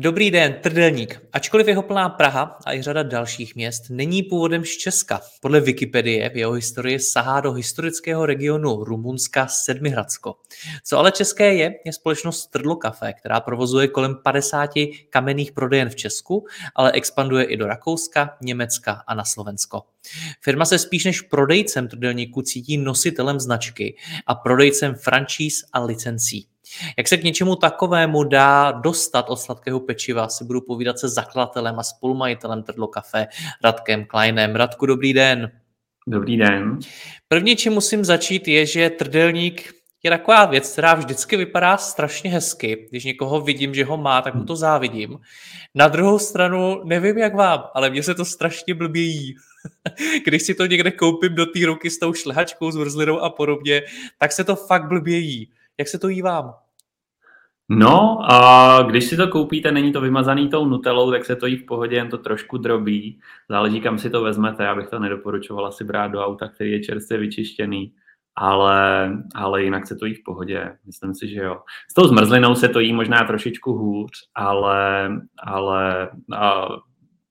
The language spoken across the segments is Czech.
Dobrý den, Trdelník. Ačkoliv jeho plná Praha a i řada dalších měst není původem z Česka. Podle Wikipedie jeho historii sahá do historického regionu Rumunska Sedmihradsko. Co ale české je, je společnost Trdlo Café, která provozuje kolem 50 kamenných prodejen v Česku, ale expanduje i do Rakouska, Německa a na Slovensko. Firma se spíš než prodejcem trdelníku cítí nositelem značky a prodejcem franšíz a licencí. Jak se k něčemu takovému dá dostat od sladkého pečiva, si budu povídat se zakladatelem a spolumajitelem Trdlo Café Radkem Kleinem. Radku, dobrý den. Dobrý den. První, čím musím začít, je, že trdelník je taková věc, která vždycky vypadá strašně hezky. Když někoho vidím, že ho má, tak mu to závidím. Na druhou stranu, nevím jak vám, ale mně se to strašně blbě jí. Když si to někde koupím do té ruky s tou šlehačkou, s vrzlinou a podobně, tak se to fakt blbě jí. Jak se to jí vám? No, a když si to koupíte, není to vymazaný tou nutelou, tak se to jí v pohodě, jen to trošku drobí. Záleží, kam si to vezmete. Já bych to nedoporučoval asi brát do auta, který je čerstvě vyčištěný. Ale, ale jinak se to jí v pohodě. Myslím si, že jo. S tou zmrzlinou se to jí možná trošičku hůř, ale, ale a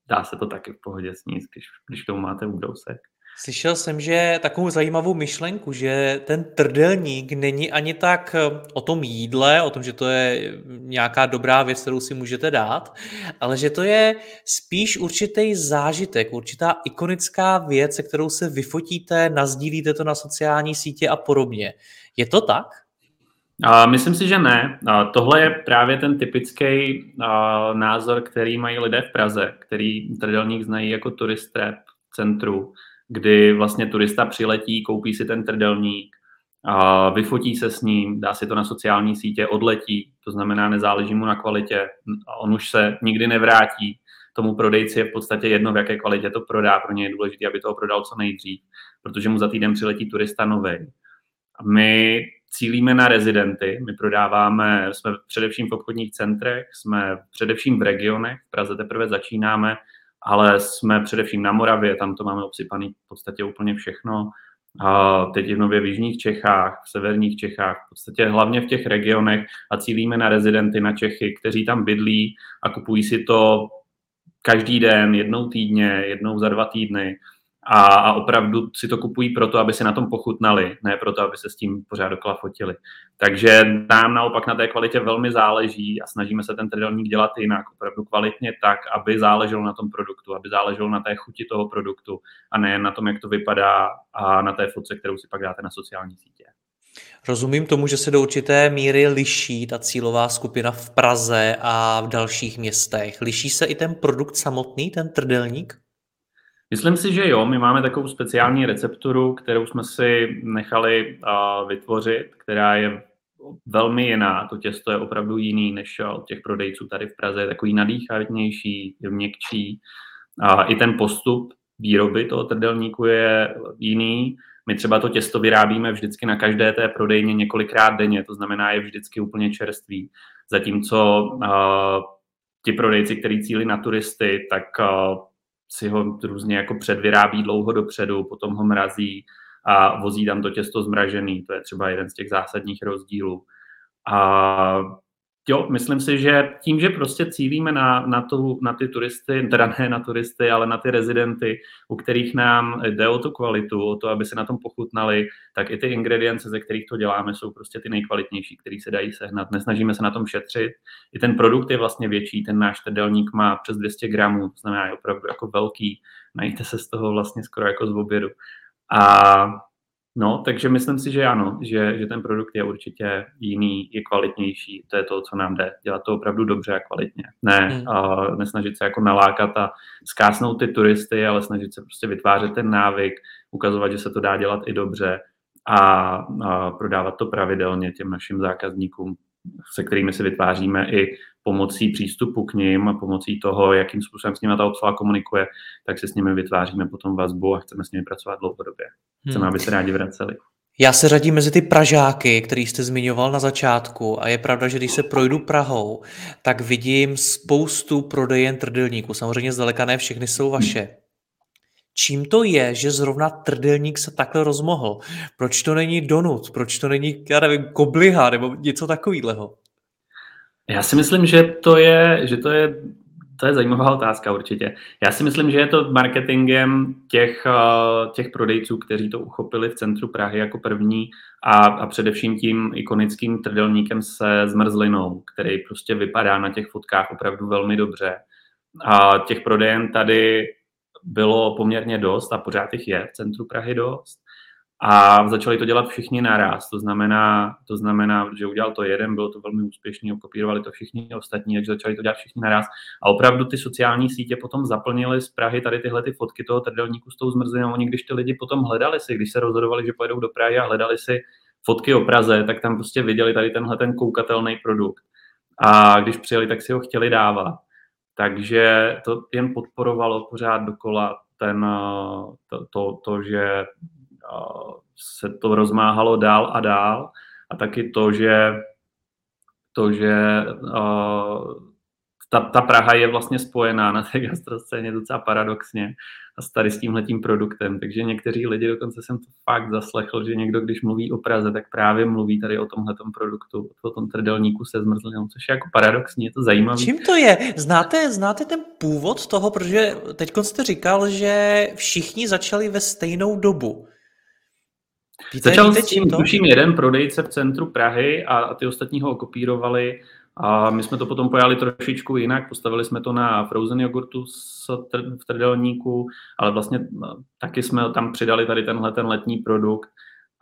dá se to taky v pohodě sníst, když, když tomu máte údousek. Slyšel jsem, že takovou zajímavou myšlenku, že ten trdelník není ani tak eh, o tom jídle, o tom, že to je nějaká dobrá věc, kterou si můžete dát, ale že to je spíš určitý zážitek, určitá ikonická věc, se kterou se vyfotíte, nazdílíte to na sociální sítě a podobně. Je to tak? Myslím si, že ne. Tohle je právě ten typický názor, který mají lidé v Praze, který trdelník znají jako turisté centru kdy vlastně turista přiletí, koupí si ten trdelník, a vyfotí se s ním, dá si to na sociální sítě, odletí, to znamená, nezáleží mu na kvalitě, on už se nikdy nevrátí. Tomu prodejci je v podstatě jedno, v jaké kvalitě to prodá, pro ně je důležité, aby to prodal co nejdřív, protože mu za týden přiletí turista nový. My cílíme na rezidenty, my prodáváme, jsme především v obchodních centrech, jsme především v regionech, v Praze teprve začínáme, ale jsme především na Moravě, tam to máme obsypaný v podstatě úplně všechno. A teď v nově v jižních Čechách, v severních Čechách, v podstatě hlavně v těch regionech a cílíme na rezidenty, na Čechy, kteří tam bydlí a kupují si to každý den, jednou týdně, jednou za dva týdny a, a opravdu si to kupují proto, aby si na tom pochutnali, ne proto, aby se s tím pořád dokola fotili. Takže nám naopak na té kvalitě velmi záleží a snažíme se ten trdelník dělat jinak, opravdu kvalitně tak, aby záleželo na tom produktu, aby záleželo na té chuti toho produktu a ne na tom, jak to vypadá a na té fotce, kterou si pak dáte na sociální sítě. Rozumím tomu, že se do určité míry liší ta cílová skupina v Praze a v dalších městech. Liší se i ten produkt samotný, ten trdelník? Myslím si, že jo, my máme takovou speciální recepturu, kterou jsme si nechali vytvořit, která je velmi jiná. To těsto je opravdu jiný než od těch prodejců tady v Praze. Je takový nadýchavnější, je měkčí. A i ten postup výroby toho trdelníku je jiný. My třeba to těsto vyrábíme vždycky na každé té prodejně několikrát denně, to znamená, je vždycky úplně čerstvý. Zatímco uh, ti prodejci, kteří cílí na turisty, tak uh, si ho různě jako předvyrábí dlouho dopředu, potom ho mrazí a vozí tam to těsto zmražený. To je třeba jeden z těch zásadních rozdílů. A jo, myslím si, že tím, že prostě cílíme na, na, tu, na ty turisty, teda ne na turisty, ale na ty rezidenty, u kterých nám jde o tu kvalitu, o to, aby se na tom pochutnali, tak i ty ingredience, ze kterých to děláme, jsou prostě ty nejkvalitnější, které se dají sehnat. Nesnažíme se na tom šetřit. I ten produkt je vlastně větší, ten náš trdelník má přes 200 gramů, to znamená je opravdu jako velký. Najíte se z toho vlastně skoro jako z obědu. A No, takže myslím si, že ano, že, že ten produkt je určitě jiný, je kvalitnější. To je to, co nám jde. Dělat to opravdu dobře a kvalitně. Ne, hmm. a nesnažit se jako nalákat a zkásnout ty turisty, ale snažit se prostě vytvářet ten návyk, ukazovat, že se to dá dělat i dobře a, a prodávat to pravidelně těm našim zákazníkům, se kterými si vytváříme i pomocí přístupu k ním a pomocí toho, jakým způsobem s nimi ta obsluha komunikuje, tak si s nimi vytváříme potom vazbu a chceme s nimi pracovat dlouhodobě. Chceme, hmm. aby se rádi vraceli. Já se řadím mezi ty Pražáky, který jste zmiňoval na začátku a je pravda, že když se projdu Prahou, tak vidím spoustu prodejen trdelníků. Samozřejmě zdaleka ne všechny jsou vaše. Čím to je, že zrovna trdelník se takhle rozmohl? Proč to není donut? Proč to není, já nevím, kobliha nebo něco takového? Já si myslím, že to je, že to je to je zajímavá otázka určitě. Já si myslím, že je to marketingem těch, eh, těch prodejců, kteří to uchopili v centru Prahy jako první a, a především tím ikonickým trdelníkem se zmrzlinou, který prostě vypadá na těch fotkách opravdu velmi dobře. A těch prodejen tady bylo poměrně dost a pořád jich je v centru Prahy dost. A začali to dělat všichni naraz. To znamená, to znamená, že udělal to jeden, bylo to velmi úspěšný, kopírovali to všichni ostatní, takže začali to dělat všichni naraz. A opravdu ty sociální sítě potom zaplnily z Prahy tady tyhle ty fotky toho trdelníku s tou zmrzlinou. Oni, když ty lidi potom hledali si, když se rozhodovali, že pojedou do Prahy a hledali si fotky o Praze, tak tam prostě viděli tady tenhle ten koukatelný produkt. A když přijeli, tak si ho chtěli dávat. Takže to jen podporovalo pořád dokola ten, to, to, to že se to rozmáhalo dál a dál. A taky to, že to, že ta, ta Praha je vlastně spojená na té gastroscéně docela paradoxně a s tady s tímhletím produktem. Takže někteří lidi, dokonce jsem to fakt zaslechl, že někdo, když mluví o Praze, tak právě mluví tady o tomhletom produktu, o tom trdelníku se zmrzlinou, což je jako paradoxní, je to zajímavé. Čím to je? Znáte, znáte ten původ toho, protože teď jste říkal, že všichni začali ve stejnou dobu. Víte, Začal víte, s tím, tuším, jeden prodejce v centru Prahy a, a ty ostatní ho okopírovali a my jsme to potom pojali trošičku jinak, postavili jsme to na frozen jogurtu v trdelníku, ale vlastně no, taky jsme tam přidali tady tenhle ten letní produkt.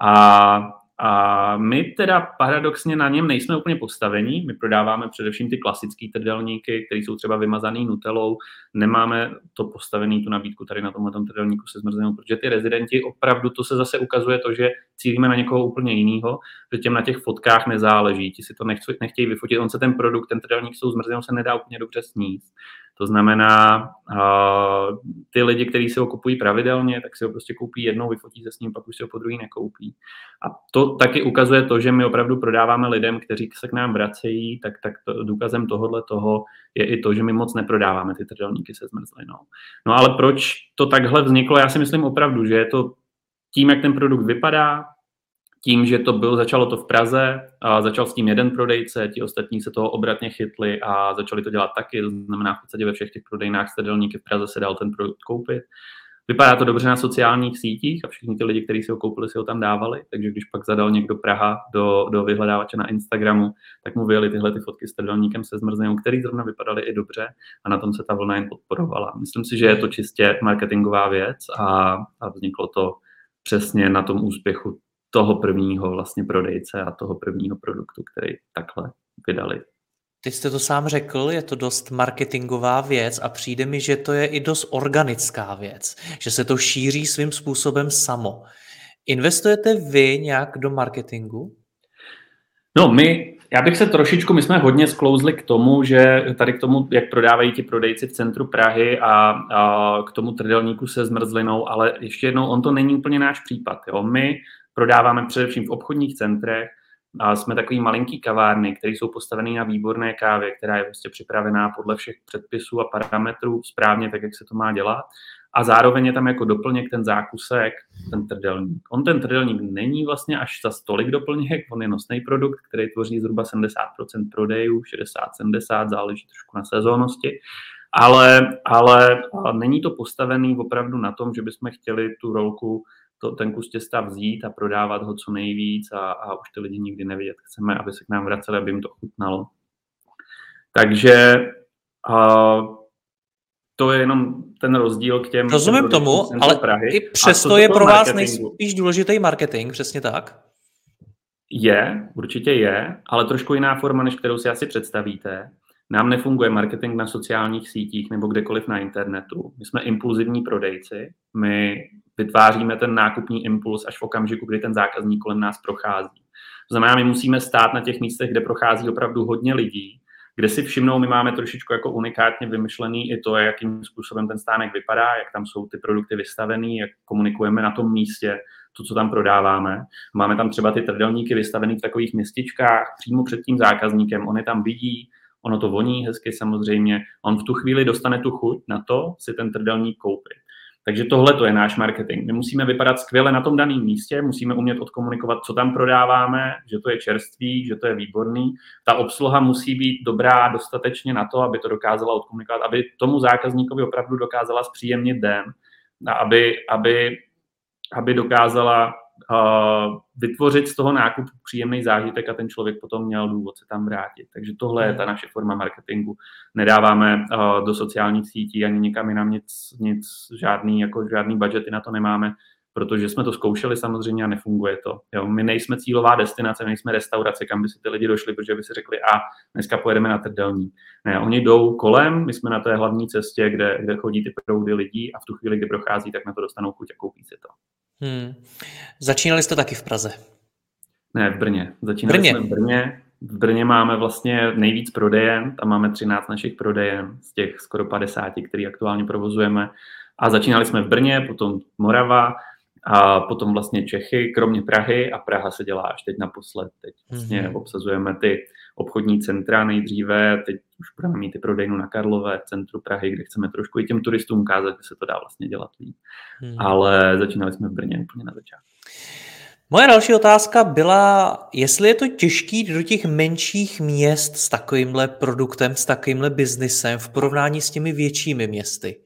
A a my teda paradoxně na něm nejsme úplně postavení. My prodáváme především ty klasické trdelníky, které jsou třeba vymazaný nutelou. Nemáme to postavený, tu nabídku tady na tomhle trdelníku se zmrzenou, protože ty rezidenti opravdu, to se zase ukazuje to, že cílíme na někoho úplně jiného, že těm na těch fotkách nezáleží, ti si to nechtějí vyfotit, on se ten produkt, ten trdelník s tou zmrzlinou se nedá úplně dobře sníst. To znamená, ty lidi, kteří si ho kupují pravidelně, tak si ho prostě koupí jednou, vyfotí se s ním, pak už si ho po druhý nekoupí. A to taky ukazuje to, že my opravdu prodáváme lidem, kteří se k nám vracejí, tak, tak to, důkazem tohohle toho je i to, že my moc neprodáváme ty trdelníky se zmrzlinou. No ale proč to takhle vzniklo? Já si myslím opravdu, že je to tím, jak ten produkt vypadá, tím, že to bylo, začalo to v Praze, a začal s tím jeden prodejce, ti ostatní se toho obratně chytli a začali to dělat taky, to znamená v podstatě ve všech těch prodejnách stedelníky v Praze se dal ten produkt koupit. Vypadá to dobře na sociálních sítích a všichni ty lidi, kteří si ho koupili, si ho tam dávali, takže když pak zadal někdo Praha do, do vyhledávače na Instagramu, tak mu vyjeli tyhle ty fotky s trdelníkem se zmrzlinou, který zrovna vypadaly i dobře a na tom se ta vlna jen podporovala. Myslím si, že je to čistě marketingová věc a, a vzniklo to přesně na tom úspěchu toho prvního vlastně prodejce a toho prvního produktu, který takhle vydali. Teď jste to sám řekl, je to dost marketingová věc a přijde mi, že to je i dost organická věc, že se to šíří svým způsobem samo. Investujete vy nějak do marketingu? No, my, já bych se trošičku, my jsme hodně sklouzli k tomu, že tady k tomu, jak prodávají ti prodejci v centru Prahy a, a k tomu trdelníku se zmrzlinou, ale ještě jednou, on to není úplně náš případ. Jo. My prodáváme především v obchodních centrech, a jsme takový malinký kavárny, které jsou postavené na výborné kávě, která je prostě připravená podle všech předpisů a parametrů správně tak, jak se to má dělat. A zároveň je tam jako doplněk ten zákusek, ten trdelník. On ten trdelník není vlastně až za stolik doplněk, on je nosný produkt, který tvoří zhruba 70% prodejů, 60-70, záleží trošku na sezónnosti. Ale, ale není to postavený opravdu na tom, že bychom chtěli tu rolku to, ten kus těsta vzít a prodávat ho co nejvíc a, a už ty lidi nikdy nevidět. Chceme, aby se k nám vraceli, aby jim to chutnalo. Takže uh, to je jenom ten rozdíl k těm... Rozumím tomu, ale Prahy. i přesto je pro vás nejspíš důležitý marketing, přesně tak? Je, určitě je, ale trošku jiná forma, než kterou si asi představíte. Nám nefunguje marketing na sociálních sítích nebo kdekoliv na internetu. My jsme impulzivní prodejci. My vytváříme ten nákupní impuls až v okamžiku, kdy ten zákazník kolem nás prochází. To znamená, my musíme stát na těch místech, kde prochází opravdu hodně lidí, kde si všimnou, my máme trošičku jako unikátně vymyšlený i to, jakým způsobem ten stánek vypadá, jak tam jsou ty produkty vystavený, jak komunikujeme na tom místě, to, co tam prodáváme. Máme tam třeba ty trdelníky vystavený v takových městičkách přímo před tím zákazníkem, on je tam vidí, ono to voní hezky samozřejmě, on v tu chvíli dostane tu chuť na to si ten trdelník koupit. Takže tohle to je náš marketing. My musíme vypadat skvěle na tom daném místě, musíme umět odkomunikovat, co tam prodáváme, že to je čerstvý, že to je výborný. Ta obsluha musí být dobrá dostatečně na to, aby to dokázala odkomunikovat, aby tomu zákazníkovi opravdu dokázala zpříjemnit den a aby, aby, aby dokázala vytvořit z toho nákupu příjemný zážitek a ten člověk potom měl důvod se tam vrátit. Takže tohle je ta naše forma marketingu. Nedáváme do sociálních sítí ani nikam jinam nic, nic žádný, jako žádný budgety na to nemáme, protože jsme to zkoušeli samozřejmě a nefunguje to. Jo, my nejsme cílová destinace, nejsme restaurace, kam by si ty lidi došli, protože by si řekli, a dneska pojedeme na trdelní. Ne, oni jdou kolem, my jsme na té hlavní cestě, kde, kde chodí ty proudy lidí a v tu chvíli, kdy prochází, tak na to dostanou chuť a koupí si to. Hmm. Začínali jste taky v Praze? Ne, v Brně. Začínali Brně. jsme v Brně. V Brně máme vlastně nejvíc prodejen, tam máme 13 našich prodejen z těch skoro 50, který aktuálně provozujeme. A začínali jsme v Brně, potom Morava, a potom vlastně Čechy, kromě Prahy a Praha se dělá až teď naposled. Teď vlastně mm-hmm. obsazujeme ty obchodní centra nejdříve, teď už budeme mít ty prodejnu na Karlové, v centru Prahy, kde chceme trošku i těm turistům ukázat, že se to dá vlastně dělat líp. Hmm. Ale začínali jsme v Brně úplně na začátku. Moje další otázka byla, jestli je to těžký do těch menších měst s takovýmhle produktem, s takovýmhle biznisem v porovnání s těmi většími městy.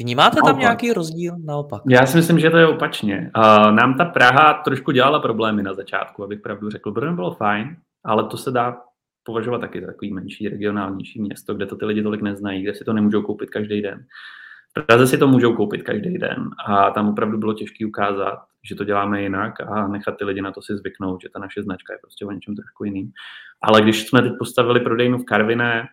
Vnímáte naopak. tam nějaký rozdíl? Naopak. Já si myslím, že to je opačně. Uh, nám ta Praha trošku dělala problémy na začátku, abych pravdu řekl. Brno bylo fajn, ale to se dá považovat taky za takový menší, regionálnější město, kde to ty lidi tolik neznají, kde si to nemůžou koupit každý den. V Praze si to můžou koupit každý den a tam opravdu bylo těžké ukázat, že to děláme jinak a nechat ty lidi na to si zvyknout, že ta naše značka je prostě o něčem trošku jiným. Ale když jsme teď postavili prodejnu v Karviné,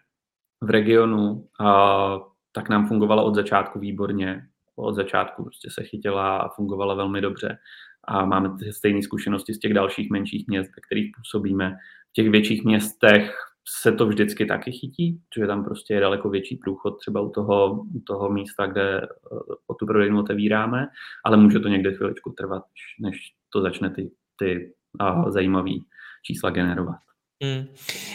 v regionu, a, tak nám fungovala od začátku výborně. Od začátku prostě se chytila a fungovala velmi dobře. A máme ty stejné zkušenosti z těch dalších menších měst, ve kterých působíme. V těch větších městech se to vždycky taky chytí, že tam prostě je daleko větší průchod třeba u toho, u toho místa, kde eh, o tu prodejnu otevíráme, ale může to někde chviličku trvat, než to začne ty, ty zajímavé čísla generovat. Hmm.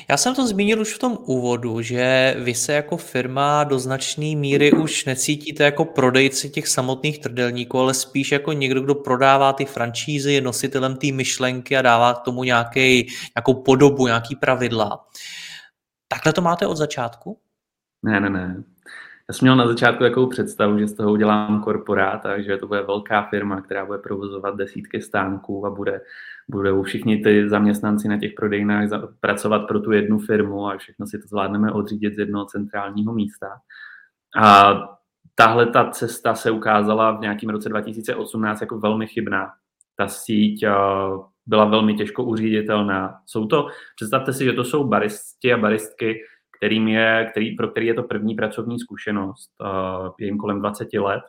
Já jsem to zmínil už v tom úvodu, že vy se jako firma do značné míry už necítíte jako prodejci těch samotných trdelníků, ale spíš jako někdo, kdo prodává ty franšízy, je nositelem té myšlenky a dává k tomu nějaký, nějakou podobu, nějaký pravidla. Takhle to máte od začátku? Ne, ne, ne. Já jsem měl na začátku takovou představu, že z toho udělám korporát a že to bude velká firma, která bude provozovat desítky stánků a bude, budou všichni ty zaměstnanci na těch prodejnách pracovat pro tu jednu firmu a všechno si to zvládneme odřídit z jednoho centrálního místa. A tahle ta cesta se ukázala v nějakém roce 2018 jako velmi chybná. Ta síť byla velmi těžko uříditelná. Jsou to, představte si, že to jsou baristi a baristky, kterým je, který, pro který je to první pracovní zkušenost. Je jim kolem 20 let.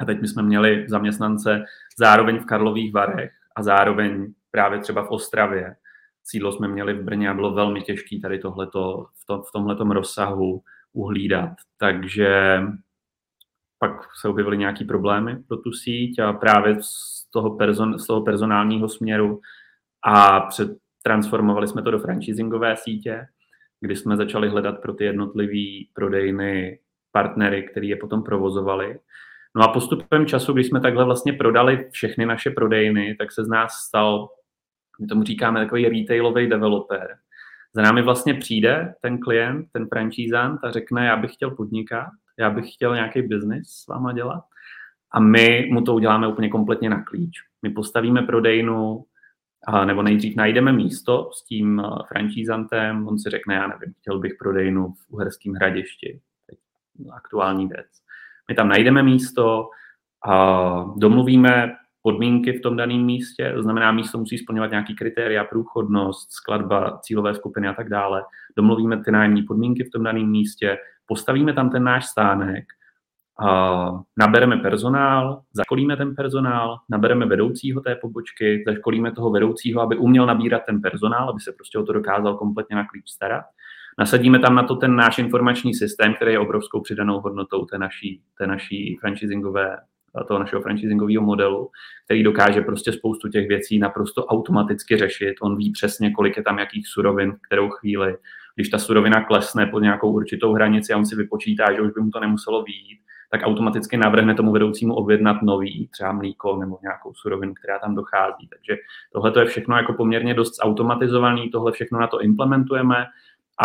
A teď my jsme měli zaměstnance zároveň v Karlových Varech a zároveň právě třeba v Ostravě. Sídlo jsme měli v Brně a bylo velmi těžké tady tohleto, v, to, v tomhletom rozsahu uhlídat. Takže pak se objevily nějaké problémy pro tu síť a právě z toho, person, z toho personálního směru a před, transformovali jsme to do franchisingové sítě kdy jsme začali hledat pro ty jednotlivé prodejny partnery, který je potom provozovali. No a postupem času, když jsme takhle vlastně prodali všechny naše prodejny, tak se z nás stal, my tomu říkáme takový retailový developer. Za námi vlastně přijde ten klient, ten franchisant a řekne, já bych chtěl podnikat, já bych chtěl nějaký biznis s váma dělat. A my mu to uděláme úplně kompletně na klíč. My postavíme prodejnu, nebo nejdřív najdeme místo s tím eh, francízantem, on si řekne, já nevím, chtěl bych prodejnu v Uherském hradišti, teď aktuální věc. My tam najdeme místo, a domluvíme podmínky v tom daném místě, to znamená, místo musí splňovat nějaký kritéria, průchodnost, skladba, cílové skupiny a tak dále. Domluvíme ty nájemní podmínky v tom daném místě, postavíme tam ten náš stánek Nabereme personál, zaškolíme ten personál, nabereme vedoucího té pobočky, zaškolíme toho vedoucího, aby uměl nabírat ten personál, aby se prostě o to dokázal kompletně na klíč starat. Nasadíme tam na to ten náš informační systém, který je obrovskou přidanou hodnotou té naší, té naší franchisingové toho našeho franchisingového modelu, který dokáže prostě spoustu těch věcí naprosto automaticky řešit. On ví přesně, kolik je tam jakých surovin v kterou chvíli. Když ta surovina klesne pod nějakou určitou hranici a on si vypočítá, že už by mu to nemuselo výjít, tak automaticky navrhne tomu vedoucímu objednat nový, třeba mlíko nebo nějakou surovinu, která tam dochází. Takže tohle je všechno jako poměrně dost automatizovaný, tohle všechno na to implementujeme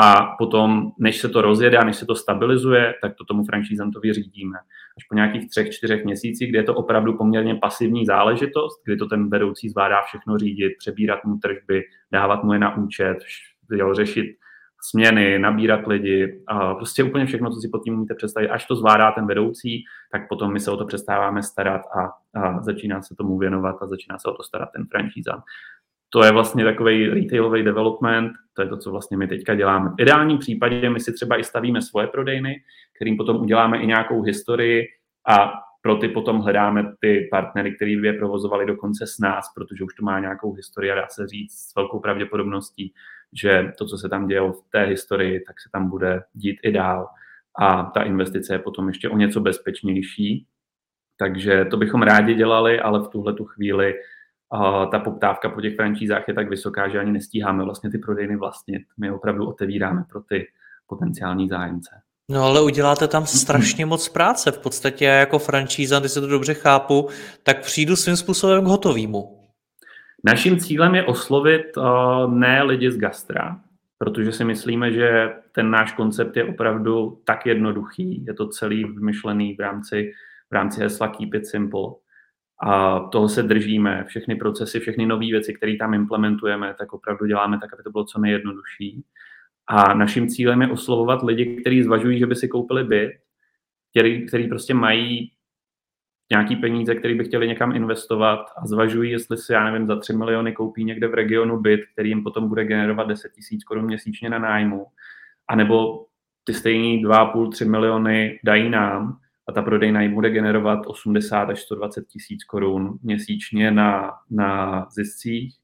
a potom, než se to rozjede a než se to stabilizuje, tak to tomu franšízantovi řídíme. Až po nějakých třech, čtyřech měsících, kdy je to opravdu poměrně pasivní záležitost, kdy to ten vedoucí zvládá všechno řídit, přebírat mu tržby, dávat mu je na účet, jo, řešit směny, nabírat lidi, prostě úplně všechno, co si pod tím můžete představit. Až to zvládá ten vedoucí, tak potom my se o to přestáváme starat a, a začíná se tomu věnovat a začíná se o to starat ten franšízant to je vlastně takový retailový development, to je to, co vlastně my teďka děláme. V ideálním případě my si třeba i stavíme svoje prodejny, kterým potom uděláme i nějakou historii a pro ty potom hledáme ty partnery, který by je provozovali dokonce s nás, protože už to má nějakou historii a dá se říct s velkou pravděpodobností, že to, co se tam dělo v té historii, tak se tam bude dít i dál. A ta investice je potom ještě o něco bezpečnější. Takže to bychom rádi dělali, ale v tuhle tu chvíli ta poptávka po těch franšízách je tak vysoká, že ani nestíháme vlastně ty prodejny vlastnit. My opravdu otevíráme pro ty potenciální zájemce. No ale uděláte tam strašně moc práce. V podstatě jako franšíza, když se to dobře chápu, tak přijdu svým způsobem k hotovýmu. Naším cílem je oslovit uh, ne lidi z gastra, protože si myslíme, že ten náš koncept je opravdu tak jednoduchý, je to celý vymyšlený v rámci, v rámci hesla Keep it simple. A toho se držíme, všechny procesy, všechny nové věci, které tam implementujeme, tak opravdu děláme tak, aby to bylo co nejjednodušší. A naším cílem je oslovovat lidi, kteří zvažují, že by si koupili byt, který, který prostě mají nějaký peníze, který by chtěli někam investovat a zvažují, jestli si, já nevím, za 3 miliony koupí někde v regionu byt, který jim potom bude generovat 10 tisíc korun měsíčně na nájmu, anebo ty stejný 2,5-3 miliony dají nám a ta prodejna jim bude generovat 80 až 120 tisíc korun měsíčně na, na ziscích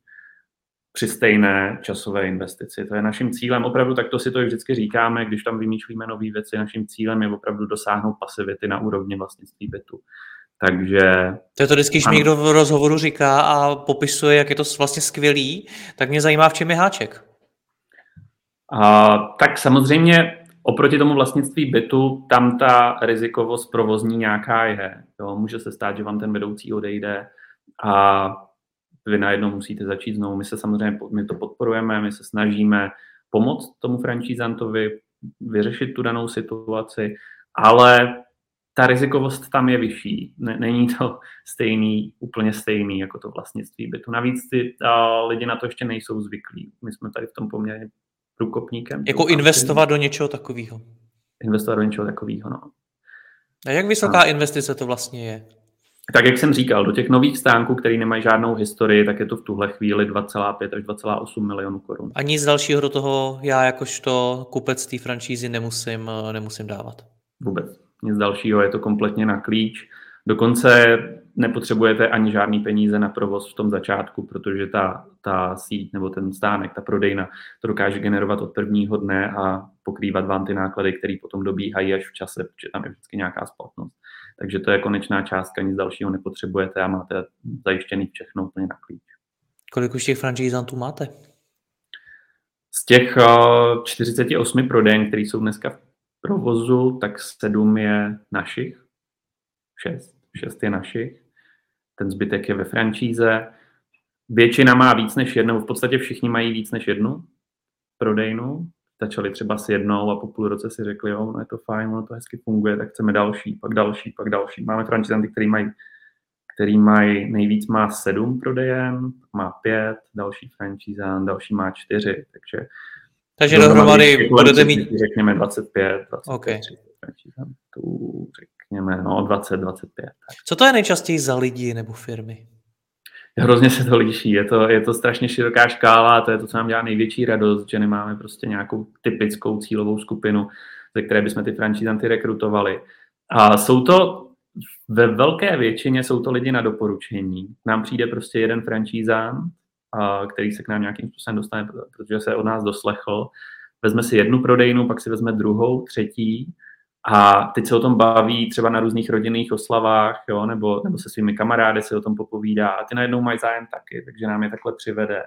při stejné časové investici. To je naším cílem. Opravdu takto si to vždycky říkáme, když tam vymýšlíme nové věci. Naším cílem je opravdu dosáhnout pasivity na úrovni vlastnictví bytu. Takže... To je to vždycky, když někdo v rozhovoru říká a popisuje, jak je to vlastně skvělý, tak mě zajímá, v čem je háček. A, tak samozřejmě Oproti tomu vlastnictví bytu, tam ta rizikovost provozní nějaká je. Jo, může se stát, že vám ten vedoucí odejde a vy najednou musíte začít znovu. My se samozřejmě my to podporujeme, my se snažíme pomoct tomu franšízantovi vyřešit tu danou situaci, ale ta rizikovost tam je vyšší. Není to stejný, úplně stejný jako to vlastnictví bytu. Navíc ty a, lidi na to ještě nejsou zvyklí. My jsme tady v tom poměrně průkopníkem. Jako investovat do něčeho takového. Investovat do něčeho takového, no. A jak vysoká a... investice to vlastně je? Tak jak jsem říkal, do těch nových stánků, které nemají žádnou historii, tak je to v tuhle chvíli 2,5 až 2,8 milionů korun. A nic dalšího do toho já jakožto kupec té franšízy nemusím, nemusím dávat? Vůbec. Nic dalšího, je to kompletně na klíč. Dokonce nepotřebujete ani žádný peníze na provoz v tom začátku, protože ta, ta síť nebo ten stánek, ta prodejna, to dokáže generovat od prvního dne a pokrývat vám ty náklady, které potom dobíhají až v čase, protože tam je vždycky nějaká splatnost. Takže to je konečná částka, nic dalšího nepotřebujete a máte zajištěný všechno úplně na klíč. Kolik už těch franšízantů máte? Z těch 48 eh, prodejen, které jsou dneska v provozu, tak sedm je našich, šest, šest je našich ten zbytek je ve franšíze. Většina má víc než jednu, v podstatě všichni mají víc než jednu prodejnu. Začali třeba s jednou a po půl roce si řekli, jo, no je to fajn, ono to hezky funguje, tak chceme další, pak další, pak další. Máme franšízanty, který mají který mají, nejvíc má sedm prodejen, má pět, další franšízan, další má čtyři, takže takže dohromady budete mít... Řekněme 25, 25 okay. franšízantů, řekněme, no 20, 25. Tak. Co to je nejčastěji za lidi nebo firmy? Hrozně se to liší, je to, je to strašně široká škála a to je to, co nám dělá největší radost, že nemáme prostě nějakou typickou cílovou skupinu, ze které bychom ty franšízanty rekrutovali. A jsou to ve velké většině jsou to lidi na doporučení. Nám přijde prostě jeden francízán, který se k nám nějakým způsobem dostane, protože se od nás doslechl, vezme si jednu prodejnu, pak si vezme druhou, třetí a teď se o tom baví třeba na různých rodinných oslavách, jo, nebo, nebo se svými kamarády se o tom popovídá a ty najednou mají zájem taky, takže nám je takhle přivede.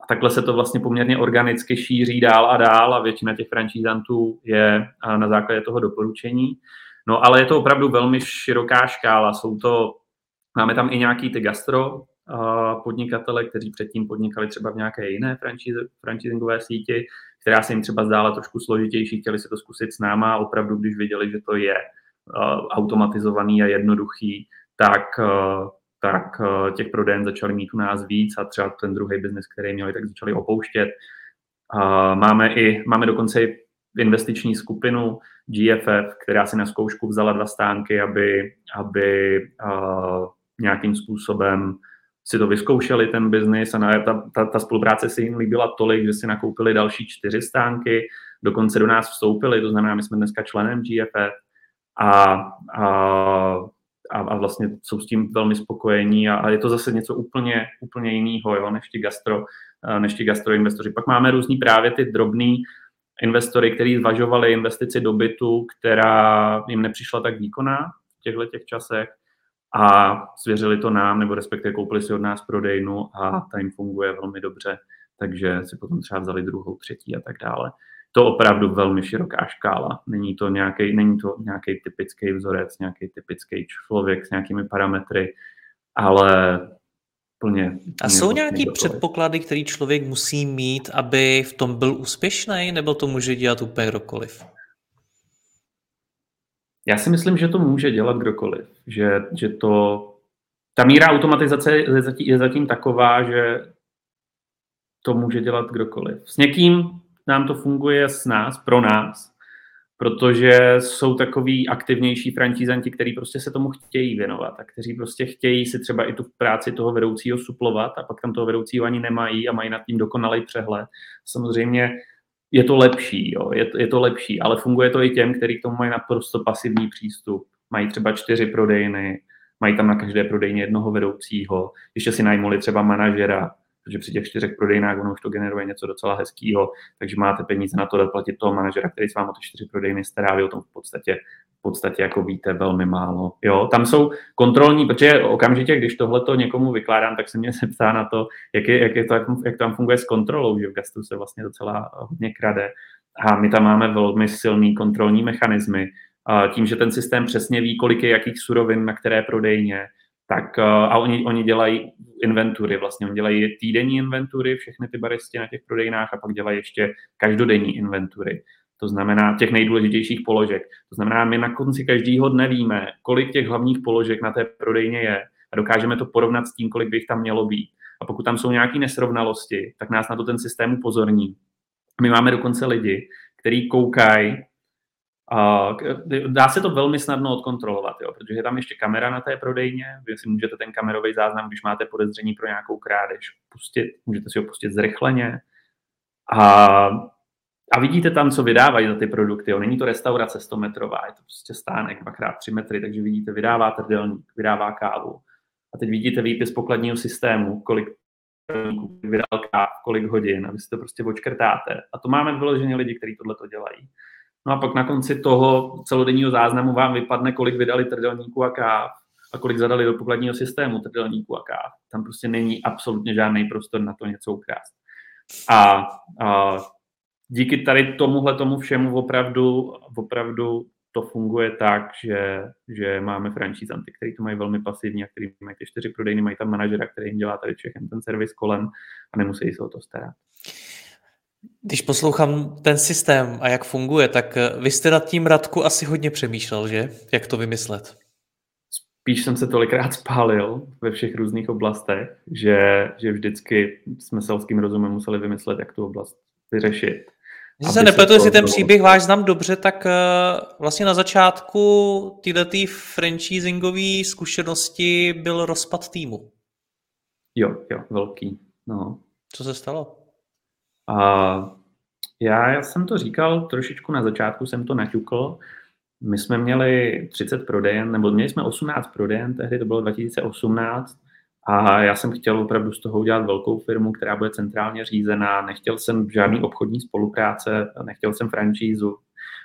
A takhle se to vlastně poměrně organicky šíří dál a dál a většina těch franšízantů je na základě toho doporučení. No ale je to opravdu velmi široká škála. Jsou to, máme tam i nějaký ty gastro podnikatele, kteří předtím podnikali třeba v nějaké jiné franchisingové síti, která se jim třeba zdála trošku složitější, chtěli si to zkusit s náma a opravdu, když viděli, že to je automatizovaný a jednoduchý, tak, tak těch prodejen začali mít u nás víc a třeba ten druhý biznes, který měli, tak začali opouštět. Máme, i, máme dokonce i investiční skupinu GFF, která si na zkoušku vzala dva stánky, aby, aby nějakým způsobem si to vyzkoušeli, ten biznis a na, ta, ta, ta spolupráce se jim líbila tolik, že si nakoupili další čtyři stánky, dokonce do nás vstoupili, to znamená, my jsme dneska členem GFF a, a, a, vlastně jsou s tím velmi spokojení a, a je to zase něco úplně, úplně jiného, jo, než ti gastro, než ti gastroinvestoři. Pak máme různý právě ty drobný investory, kteří zvažovali investici do bytu, která jim nepřišla tak výkonná v těchto těch časech a svěřili to nám, nebo respektive koupili si od nás prodejnu a ta jim funguje velmi dobře, takže si potom třeba vzali druhou, třetí a tak dále. To opravdu velmi široká škála. Není to nějaký, není to nějaký typický vzorec, nějaký typický člověk s nějakými parametry, ale plně. A jsou nějaký předpoklady, který člověk musí mít, aby v tom byl úspěšný, nebo to může dělat úplně kdokoliv? Já si myslím, že to může dělat kdokoliv. Že, že to, ta míra automatizace je zatím, je zatím taková, že to může dělat kdokoliv. S někým nám to funguje s nás, pro nás, protože jsou takový aktivnější francízanti, kteří prostě se tomu chtějí věnovat a kteří prostě chtějí si třeba i tu práci toho vedoucího suplovat a pak tam toho vedoucího ani nemají a mají nad tím dokonalý přehled. Samozřejmě je to lepší, jo, je, je to lepší, ale funguje to i těm, kteří k tomu mají naprosto pasivní přístup. Mají třeba čtyři prodejny, mají tam na každé prodejně jednoho vedoucího, ještě si najmuli třeba manažera, protože při těch čtyřech prodejnách ono už to generuje něco docela hezkého, takže máte peníze na to dát platit toho manažera, který s vámi ty čtyři prodejny stará, vy o tom v podstatě, v podstatě jako víte velmi málo. Jo, tam jsou kontrolní, protože okamžitě, když tohle to někomu vykládám, tak se mě se ptá na to, jak, je, jak, je to, jak tam funguje s kontrolou, že v gastu se vlastně docela hodně krade. A my tam máme velmi silný kontrolní mechanismy, tím, že ten systém přesně ví, kolik je jakých surovin na které prodejně, tak eh, a oni, oni dělají inventury, vlastně oni dělají týdenní inventury, všechny ty baristi na těch prodejnách a pak dělají ještě každodenní inventury. To znamená těch nejdůležitějších položek. To znamená, my na konci každého dne víme, kolik těch hlavních položek na té prodejně je a dokážeme to porovnat s tím, kolik by jich tam mělo být. A pokud tam jsou nějaké nesrovnalosti, tak nás na to ten systém upozorní. My máme dokonce lidi, kteří koukají dá se to velmi snadno odkontrolovat, jo, protože je tam ještě kamera na té prodejně, vy si můžete ten kamerový záznam, když máte podezření pro nějakou krádež, pustit, můžete si ho pustit zrychleně a, a vidíte tam, co vydávají za ty produkty. Jo. Není to restaurace 100 metrová, je to prostě stánek 2x3 metry, takže vidíte, vydává trdelník, vydává kávu. A teď vidíte výpis pokladního systému, kolik vydal káv, kolik hodin a vy si to prostě očkrtáte. A to máme vyloženě lidi, kteří tohle to dělají. No a pak na konci toho celodenního záznamu vám vypadne, kolik vydali trdelníků a káv a kolik zadali do pokladního systému trdelníků a káv. Tam prostě není absolutně žádný prostor na to něco ukrást. A, a díky tady tomuhle tomu všemu opravdu, opravdu to funguje tak, že, že máme franšízanty, kteří to mají velmi pasivní a kteří mají ty čtyři prodejny, mají tam manažera, který jim dělá tady všechny ten servis kolem a nemusí se o to starat. Když poslouchám ten systém a jak funguje, tak eh, vy jste nad tím Radku asi hodně přemýšlel, že? Jak to vymyslet? Spíš jsem se tolikrát spálil ve všech různých oblastech, že, že vždycky jsme selským rozumem museli vymyslet, jak tu oblast vyřešit. Když se nepletu, jestli ten příběh váš znám dobře, tak eh, vlastně na začátku této franchisingové zkušenosti byl rozpad týmu. Jo, jo, velký. No. Co se stalo? A já, jsem to říkal trošičku na začátku, jsem to naťukl. My jsme měli 30 prodejen, nebo měli jsme 18 prodejen, tehdy to bylo 2018, a já jsem chtěl opravdu z toho udělat velkou firmu, která bude centrálně řízená. Nechtěl jsem žádný obchodní spolupráce, nechtěl jsem francízu.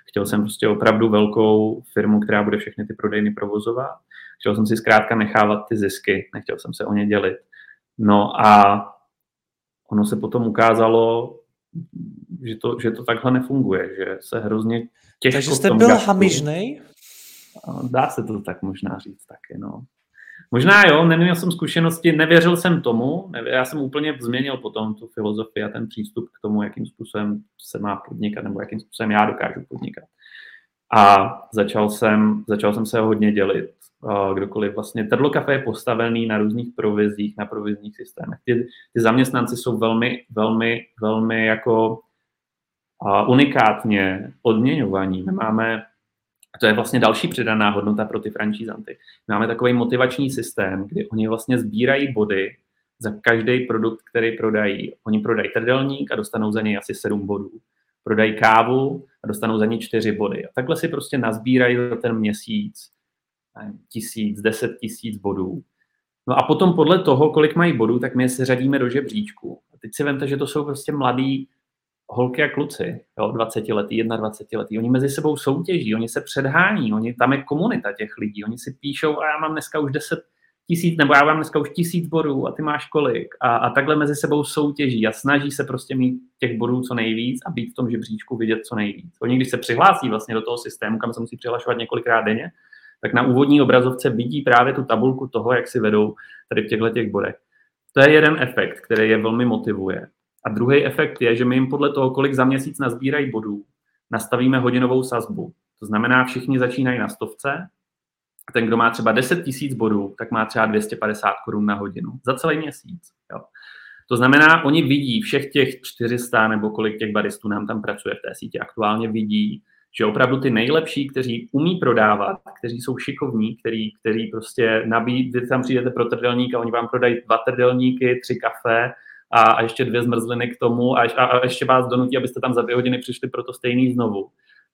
Chtěl jsem prostě opravdu velkou firmu, která bude všechny ty prodejny provozovat. Chtěl jsem si zkrátka nechávat ty zisky, nechtěl jsem se o ně dělit. No a ono se potom ukázalo, že to, že to takhle nefunguje, že se hrozně těžko... Takže jste byl hamižnej? Dá se to tak možná říct taky, no. Možná jo, neměl jsem zkušenosti, nevěřil jsem tomu, já jsem úplně změnil potom tu filozofii a ten přístup k tomu, jakým způsobem se má podnikat, nebo jakým způsobem já dokážu podnikat. A začal jsem, začal jsem se hodně dělit. Kdokoliv vlastně, Trdlo Cafe je postavený na různých provizích, na provizních systémech. Ty, ty zaměstnanci jsou velmi, velmi, velmi jako unikátně odměňovaní. My máme a to je vlastně další přidaná hodnota pro ty franšízanty. Máme takový motivační systém, kdy oni vlastně sbírají body za každý produkt, který prodají. Oni prodají trdelník a dostanou za něj asi 7 bodů. Prodají kávu a dostanou za ní 4 body. A takhle si prostě nazbírají za ten měsíc tisíc, deset tisíc bodů. No a potom podle toho, kolik mají bodů, tak my je se řadíme do žebříčku. A teď si vemte, že to jsou prostě mladí holky a kluci, jo, 20 letý, 21 letý, oni mezi sebou soutěží, oni se předhání, oni, tam je komunita těch lidí, oni si píšou a já mám dneska už 10 tisíc, nebo já mám dneska už tisíc bodů a ty máš kolik a, a takhle mezi sebou soutěží a snaží se prostě mít těch bodů co nejvíc a být v tom žebříčku vidět co nejvíc. Oni když se přihlásí vlastně do toho systému, kam se musí přihlašovat několikrát denně, tak na úvodní obrazovce vidí právě tu tabulku toho, jak si vedou tady v těchto těch bodech. To je jeden efekt, který je velmi motivuje. A druhý efekt je, že my jim podle toho, kolik za měsíc nazbírají bodů, nastavíme hodinovou sazbu. To znamená, všichni začínají na stovce, a ten, kdo má třeba 10 tisíc bodů, tak má třeba 250 korun na hodinu za celý měsíc. Jo. To znamená, oni vidí všech těch 400 nebo kolik těch baristů nám tam pracuje v té síti, aktuálně vidí, že opravdu ty nejlepší, kteří umí prodávat, kteří jsou šikovní, který, který prostě nabíjí, vy tam přijdete pro trdelník a oni vám prodají dva trdelníky, tři kafe a, a ještě dvě zmrzliny k tomu a, a, a ještě vás donutí, abyste tam za dvě hodiny přišli pro to stejný znovu.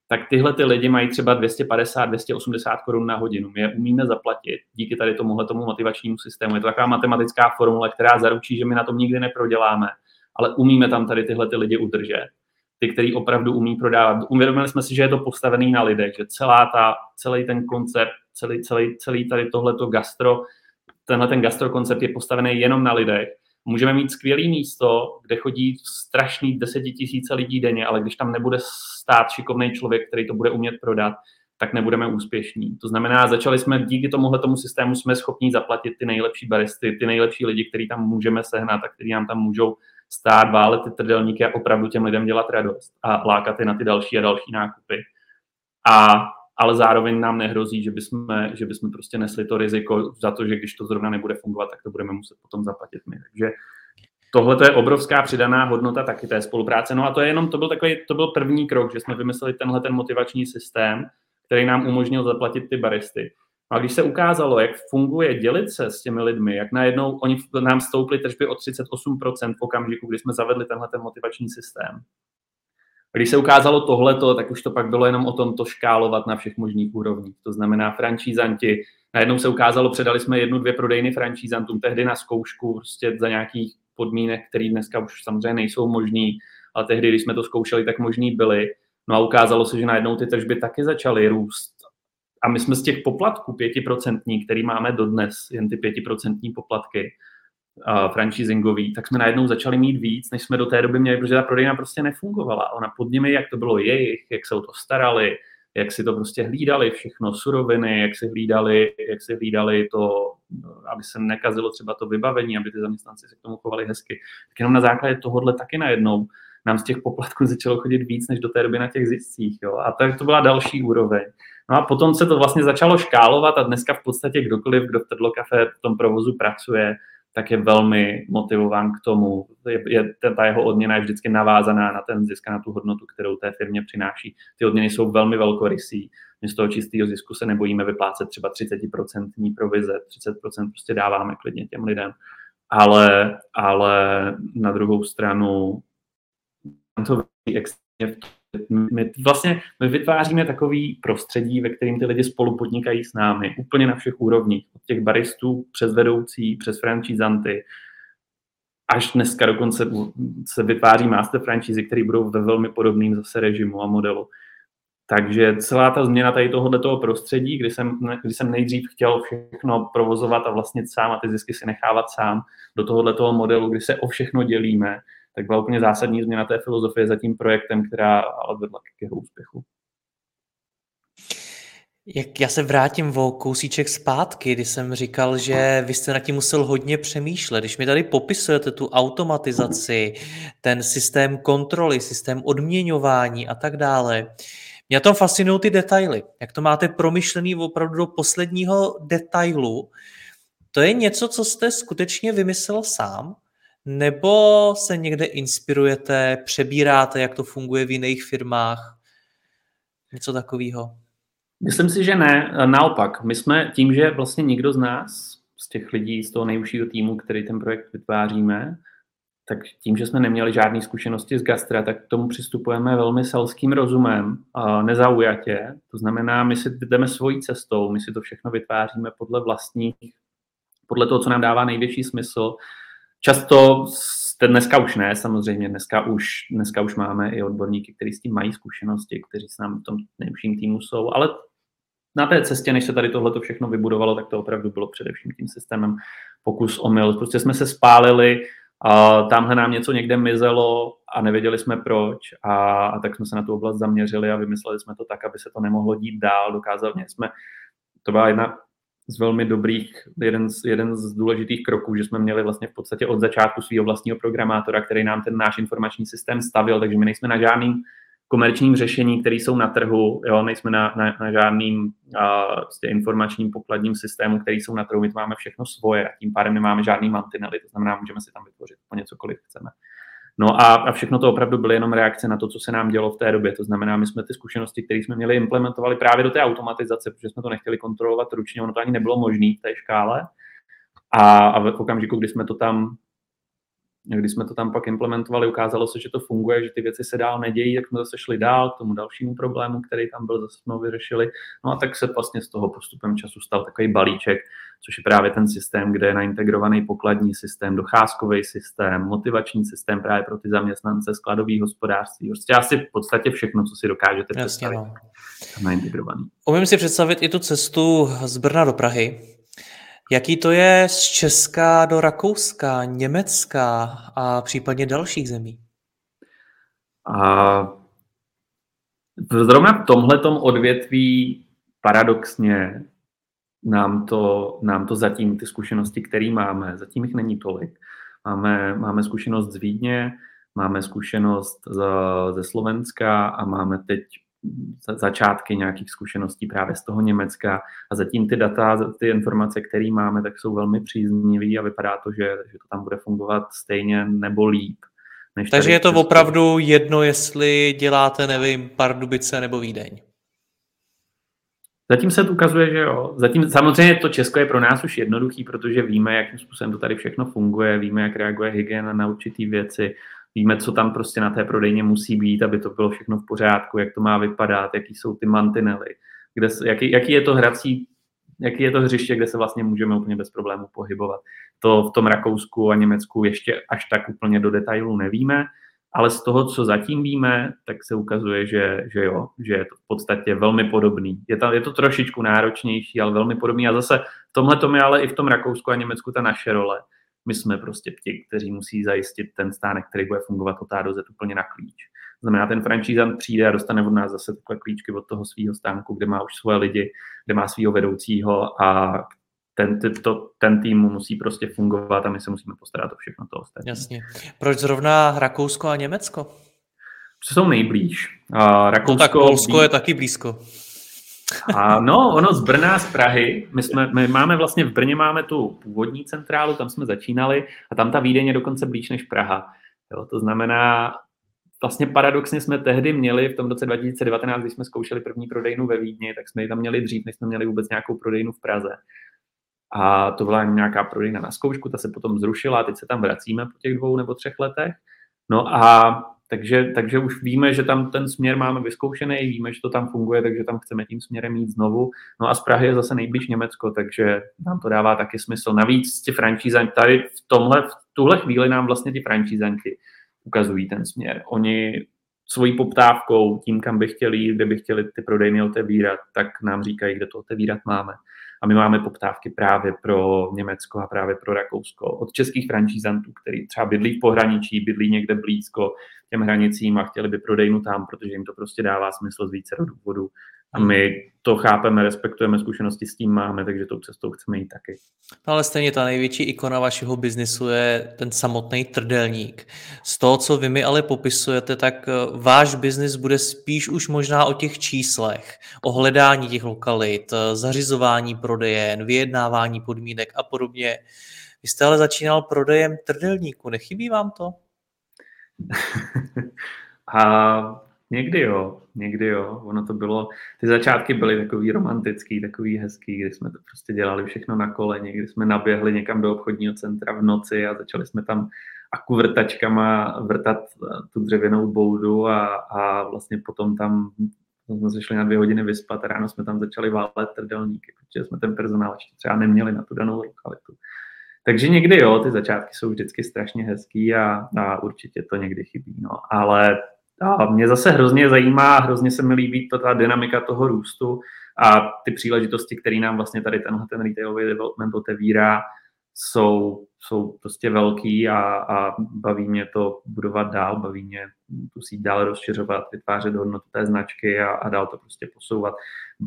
Tak tyhle ty lidi mají třeba 250, 280 korun na hodinu. My je umíme zaplatit díky tady tomuhle tomu motivačnímu systému. Je to taková matematická formule, která zaručí, že my na tom nikdy neproděláme, ale umíme tam tady tyhle ty lidi udržet ty, který opravdu umí prodávat. Uvědomili jsme si, že je to postavený na lidech, že celá ta, celý ten koncept, celý, celý, celý tady tohleto gastro, tenhle ten gastro koncept je postavený jenom na lidech. Můžeme mít skvělé místo, kde chodí strašný desetitisíce lidí denně, ale když tam nebude stát šikovný člověk, který to bude umět prodat, tak nebudeme úspěšní. To znamená, začali jsme díky tomuhle tomu systému jsme schopni zaplatit ty nejlepší baristy, ty nejlepší lidi, který tam můžeme sehnat a kteří nám tam můžou stát, válet ty trdelníky a opravdu těm lidem dělat radost a lákat je na ty další a další nákupy. A, ale zároveň nám nehrozí, že bychom, že bychom prostě nesli to riziko za to, že když to zrovna nebude fungovat, tak to budeme muset potom zaplatit my. Takže tohle je obrovská přidaná hodnota taky té spolupráce. No a to je jenom, to byl takový, to byl první krok, že jsme vymysleli tenhle ten motivační systém, který nám umožnil zaplatit ty baristy. A když se ukázalo, jak funguje dělit se s těmi lidmi, jak najednou oni nám stouply tržby o 38% v okamžiku, kdy jsme zavedli tenhle ten motivační systém. A když se ukázalo tohleto, tak už to pak bylo jenom o tom to škálovat na všech možných úrovních. To znamená franšízanti. Najednou se ukázalo, předali jsme jednu, dvě prodejny franšízantům tehdy na zkoušku prostě za nějakých podmínek, které dneska už samozřejmě nejsou možný, ale tehdy, když jsme to zkoušeli, tak možný byly. No a ukázalo se, že najednou ty tržby taky začaly růst a my jsme z těch poplatků pětiprocentní, který máme dodnes, jen ty pětiprocentní poplatky, uh, franchisingový, tak jsme najednou začali mít víc, než jsme do té doby měli, protože ta prodejna prostě nefungovala. Ona pod nimi, jak to bylo jejich, jak se o to starali, jak si to prostě hlídali všechno, suroviny, jak si hlídali, jak si hlídali to, aby se nekazilo třeba to vybavení, aby ty zaměstnanci se k tomu chovali hezky. Tak jenom na základě tohohle taky najednou nám z těch poplatků začalo chodit víc, než do té doby na těch ziscích. Jo? A tak to byla další úroveň. No a potom se to vlastně začalo škálovat a dneska v podstatě kdokoliv, kdo v Tedlo Cafe v tom provozu pracuje, tak je velmi motivován k tomu. Je, je, ta jeho odměna je vždycky navázaná na ten zisk a na tu hodnotu, kterou té firmě přináší. Ty odměny jsou velmi velkorysí. My z toho čistého zisku se nebojíme vyplácet třeba 30% provize, 30% prostě dáváme klidně těm lidem. Ale, ale na druhou stranu extrémně my vlastně my vytváříme takový prostředí, ve kterém ty lidi spolu podnikají s námi, úplně na všech úrovních. Od těch baristů přes vedoucí, přes franchisanty, až dneska dokonce se vytváří master franchise, které budou ve velmi podobným zase režimu a modelu. Takže celá ta změna tady tohohle toho prostředí, kdy jsem, kdy jsem nejdřív chtěl všechno provozovat a vlastně sám a ty zisky si nechávat sám, do tohohle toho modelu, kdy se o všechno dělíme, tak byla úplně zásadní změna té filozofie za tím projektem, která ale vedla k jeho úspěchu. Jak já se vrátím o kousíček zpátky, kdy jsem říkal, že vy jste na tím musel hodně přemýšlet. Když mi tady popisujete tu automatizaci, ten systém kontroly, systém odměňování a tak dále, mě tom fascinují ty detaily. Jak to máte promyšlený opravdu do posledního detailu. To je něco, co jste skutečně vymyslel sám? Nebo se někde inspirujete, přebíráte, jak to funguje v jiných firmách? Něco takového? Myslím si, že ne. Naopak, my jsme tím, že vlastně nikdo z nás, z těch lidí, z toho nejužšího týmu, který ten projekt vytváříme, tak tím, že jsme neměli žádné zkušenosti z gastra, tak k tomu přistupujeme velmi selským rozumem, nezaujatě. To znamená, my si jdeme svojí cestou, my si to všechno vytváříme podle vlastních, podle toho, co nám dává největší smysl. Často dneska už ne, samozřejmě, dneska už, dneska už máme i odborníky, kteří s tím mají zkušenosti, kteří s námi v tom nejlepším týmu jsou, ale na té cestě, než se tady tohle všechno vybudovalo, tak to opravdu bylo především tím systémem pokus omyl. Prostě jsme se spálili, a tamhle nám něco někde mizelo a nevěděli jsme proč a, a tak jsme se na tu oblast zaměřili a vymysleli jsme to tak, aby se to nemohlo dít dál. Dokázali jsme, to byla jedna z velmi dobrých, jeden z, jeden z důležitých kroků, že jsme měli vlastně v podstatě od začátku svého vlastního programátora, který nám ten náš informační systém stavil, takže my nejsme na žádným komerčním řešení, které jsou na trhu, jo, nejsme na, na, na žádným uh, informačním pokladním systému, který jsou na trhu, my to máme všechno svoje a tím pádem nemáme žádný mantinely, to znamená, můžeme si tam vytvořit po cokoliv chceme. No a, a všechno to opravdu byly jenom reakce na to, co se nám dělo v té době. To znamená, my jsme ty zkušenosti, které jsme měli, implementovali právě do té automatizace, protože jsme to nechtěli kontrolovat ručně, ono to ani nebylo možné v té škále. A, a v okamžiku, kdy jsme to tam když jsme to tam pak implementovali, ukázalo se, že to funguje, že ty věci se dál nedějí, tak jsme zase šli dál k tomu dalšímu problému, který tam byl, zase jsme ho vyřešili. No a tak se vlastně z toho postupem času stal takový balíček, což je právě ten systém, kde je naintegrovaný pokladní systém, docházkový systém, motivační systém právě pro ty zaměstnance, skladový hospodářství. Prostě asi v podstatě všechno, co si dokážete Jasně, představit. No. Naintegrovaný. Umím si představit i tu cestu z Brna do Prahy, Jaký to je z Česka do Rakouska, Německa a případně dalších zemí? A zrovna v tomhletom odvětví paradoxně nám to, nám to zatím, ty zkušenosti, které máme, zatím jich není tolik. Máme, máme zkušenost z Vídně, máme zkušenost z, ze Slovenska a máme teď začátky nějakých zkušeností právě z toho Německa a zatím ty data, ty informace, které máme, tak jsou velmi příznivý a vypadá to, že, že to tam bude fungovat stejně nebo líp. Než Takže je to opravdu jedno, jestli děláte, nevím, Pardubice nebo Vídeň. Zatím se to ukazuje, že jo. Zatím samozřejmě to Česko je pro nás už jednoduchý, protože víme, jakým způsobem to tady všechno funguje, víme, jak reaguje hygiena na určitý věci, Víme, co tam prostě na té prodejně musí být, aby to bylo všechno v pořádku, jak to má vypadat, jaký jsou ty mantinely, kde, jaký, jaký je to hrací, jaký je to hřiště, kde se vlastně můžeme úplně bez problémů pohybovat. To v tom Rakousku a Německu ještě až tak úplně do detailů nevíme, ale z toho, co zatím víme, tak se ukazuje, že, že jo, že je to v podstatě velmi podobný. Je to, je to trošičku náročnější, ale velmi podobný. A zase v tomhle tom je ale i v tom Rakousku a Německu ta naše role my jsme prostě ti, kteří musí zajistit ten stánek, který bude fungovat od A do Z úplně na klíč. To znamená, ten franchisant přijde a dostane od nás zase takové klíčky od toho svého stánku, kde má už svoje lidi, kde má svého vedoucího a ten, to, ten tým musí prostě fungovat a my se musíme postarat o všechno to ostatní. Jasně. Proč zrovna Rakousko a Německo? Co jsou nejblíž. Uh, Rakousko, no tak Polsko blíž... je taky blízko. A no, ono z Brna, z Prahy, my, jsme, my máme vlastně v Brně máme tu původní centrálu, tam jsme začínali a tam ta Vídeň je dokonce blíž než Praha. Jo, to znamená, vlastně paradoxně jsme tehdy měli v tom roce 2019, když jsme zkoušeli první prodejnu ve Vídni, tak jsme ji tam měli dřív, než jsme měli vůbec nějakou prodejnu v Praze. A to byla nějaká prodejna na zkoušku, ta se potom zrušila a teď se tam vracíme po těch dvou nebo třech letech. No a takže, takže už víme, že tam ten směr máme vyzkoušený, víme, že to tam funguje, takže tam chceme tím směrem jít znovu. No a z Prahy je zase nejblíž Německo, takže nám to dává taky smysl. Navíc ti franšízanti, tady v tomhle, v tuhle chvíli nám vlastně ti franšízanti ukazují ten směr. Oni svojí poptávkou, tím, kam by chtěli jít, kde by chtěli ty prodejny otevírat, tak nám říkají, kde to otevírat máme. A my máme poptávky právě pro Německo a právě pro Rakousko od českých franšízantů, který třeba bydlí v pohraničí, bydlí někde blízko těm hranicím a chtěli by prodejnu tam, protože jim to prostě dává smysl z více důvodů. A my to chápeme, respektujeme, zkušenosti s tím máme, takže tou cestou chceme jít taky. No ale stejně ta největší ikona vašeho biznisu je ten samotný trdelník. Z toho, co vy mi ale popisujete, tak eh, váš biznis bude spíš už možná o těch číslech, o hledání těch lokalit, eh, zařizování prodejen, vyjednávání podmínek a podobně. Vy jste ale začínal prodejem trdelníku, nechybí vám to? a Někdy jo, někdy jo. Ono to bylo, ty začátky byly takový romantický, takový hezký, kdy jsme to prostě dělali všechno na kole, někdy jsme naběhli někam do obchodního centra v noci a začali jsme tam akuvrtačkama vrtat eh, tu dřevěnou boudu a, a vlastně potom tam jsme se šli na dvě hodiny vyspat a ráno jsme tam začali válet trdelníky, protože jsme ten personál ještě třeba neměli na tu danou lokalitu. Takže někdy jo, ty začátky jsou vždycky strašně hezký a, a určitě to někdy chybí, no. Ale a mě zase hrozně zajímá, hrozně se mi líbí to, ta dynamika toho růstu a ty příležitosti, které nám vlastně tady tenhle ten retailový development otevírá, jsou, jsou prostě velký a, a baví mě to budovat dál, baví mě tu síť dál rozšiřovat, vytvářet hodnotu té značky a, a dál to prostě posouvat.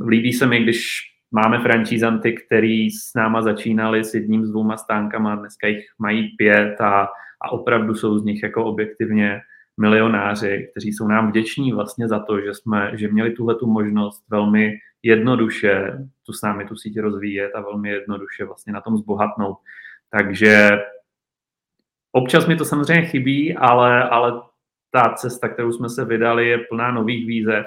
Líbí se mi, když máme francízanty, který s náma začínali s jedním, s dvouma stánkama, dneska jich mají pět a, a opravdu jsou z nich jako objektivně milionáři, kteří jsou nám vděční vlastně za to, že jsme, že měli tuhle tu možnost velmi jednoduše tu s námi tu síť rozvíjet a velmi jednoduše vlastně na tom zbohatnout. Takže občas mi to samozřejmě chybí, ale, ale ta cesta, kterou jsme se vydali, je plná nových výzev,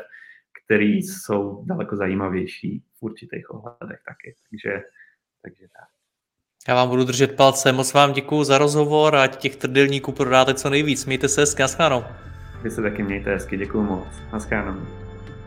které jsou daleko zajímavější v určitých ohledech taky. Takže, takže tak. Já vám budu držet palce, moc vám děkuji za rozhovor a těch trdelníků prodáte co nejvíc. Mějte se hezky, naschledanou. Vy se taky mějte hezky, děkuji moc. Naschledanou.